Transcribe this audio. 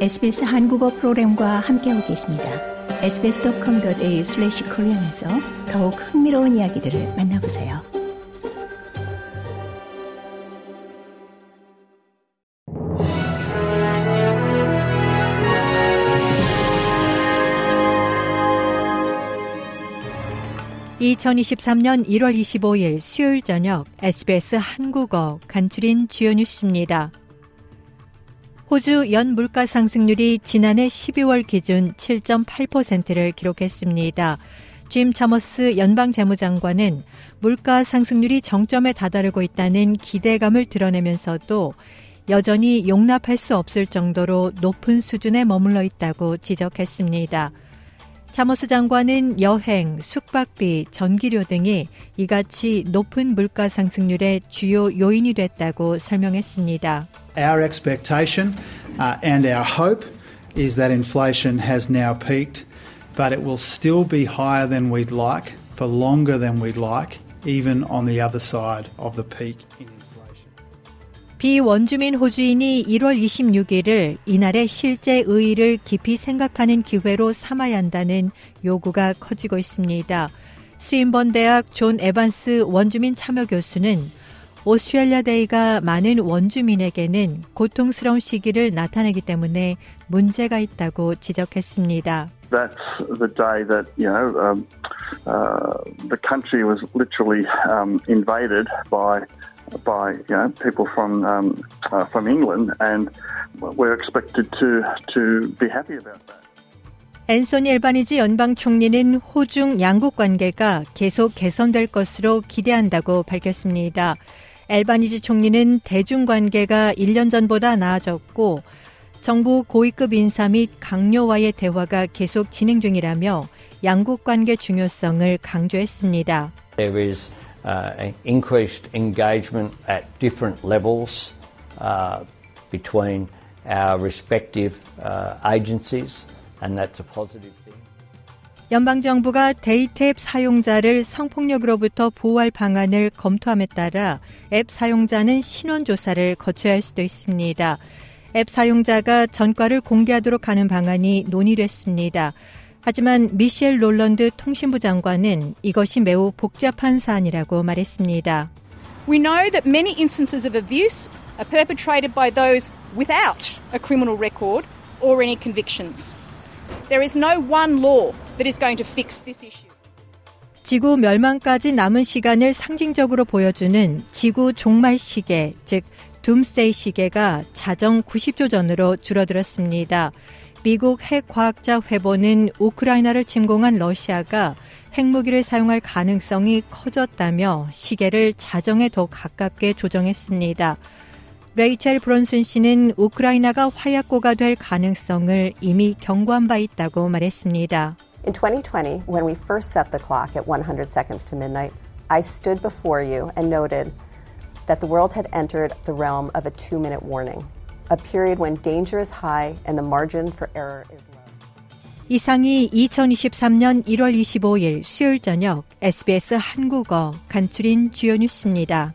SBS 한국어 프로그램과 함께하고 계십니다. sbs.com.au/korean에서 더욱 흥미로운 이야기들을 만나보세요. (2023년 1월 25일) 수요일 저녁 SBS 한국어 간추린 주요 뉴스입니다. 호주 연 물가 상승률이 지난해 12월 기준 7.8%를 기록했습니다. 짐 차머스 연방 재무장관은 물가 상승률이 정점에 다다르고 있다는 기대감을 드러내면서도 여전히 용납할 수 없을 정도로 높은 수준에 머물러 있다고 지적했습니다. 차모스 장관은 여행, 숙박비, 전기료 등이 이같이 높은 물가 상승률의 주요 요인이 됐다고 설명했습니다. Our expectation uh, and our hope is that inflation has now peaked, but it will still be higher than we'd like for longer than we'd like, even on the other side of the peak in 비원주민 호주인이 1월 26일을 이날의 실제 의의를 깊이 생각하는 기회로 삼아야 한다는 요구가 커지고 있습니다. 스윈번 대학 존 에반스 원주민 참여 교수는 오스트레일리아 데이가 많은 원주민에게는 고통스러운 시기를 나타내기 때문에 문제가 있다고 지적했습니다. That's the day that you know um, uh, the country was literally um, invaded by by you know people from um, uh, from England, and we're expected to to be happy about that. 앤소니 엘바니지 연방 총리는 호중 양국 관계가 계속 개선될 것으로 기대한다고 밝혔습니다. 엘바니지 총리는 대중 관계가 1년 전보다 나아졌고 정부 고위급 인사 및 강요와의 대화가 계속 진행 중이라며 양국 관계 중요성을 강조했습니다. There is uh, increased engagement at different levels uh, between our respective uh, agencies, and that's a positive thing. 연방정부가 데이트 앱 사용자를 성폭력으로부터 보호할 방안을 검토함에 따라 앱 사용자는 신원조사를 거쳐야 할 수도 있습니다. 앱 사용자가 전과를 공개하도록 하는 방안이 논의됐습니다. 하지만 미셸 롤런드 통신부 장관은 이것이 매우 복잡한 사안이라고 말했습니다. We know that many instances of abuse are perpetrated by those without a criminal record or any convictions. There is no one law that is going to fix this issue. 지구 멸망까지 남은 시간을 상징적으로 보여주는 지구 종말 시계, 즉 둠스데이 시계가 자정 90조 전으로 줄어들었습니다. 미국 핵과학자 회보는 우크라이나를 침공한 러시아가 핵무기를 사용할 가능성이 커졌다며 시계를 자정에 더 가깝게 조정했습니다. 레이첼 브론슨 씨는 우크라이나가 화약고가 될 가능성을 이미 경고한 바 있다고 말했습니다. In 2020, when we first set the clock at 100 seconds to midnight, I stood before you and noted that the world had entered the realm of a two minute warning. a period when danger is high and the margin for error is low. 이상이 2023년 1월 25일 수요일 저녁 SBS 한국어 간추린 주요 뉴스입니다.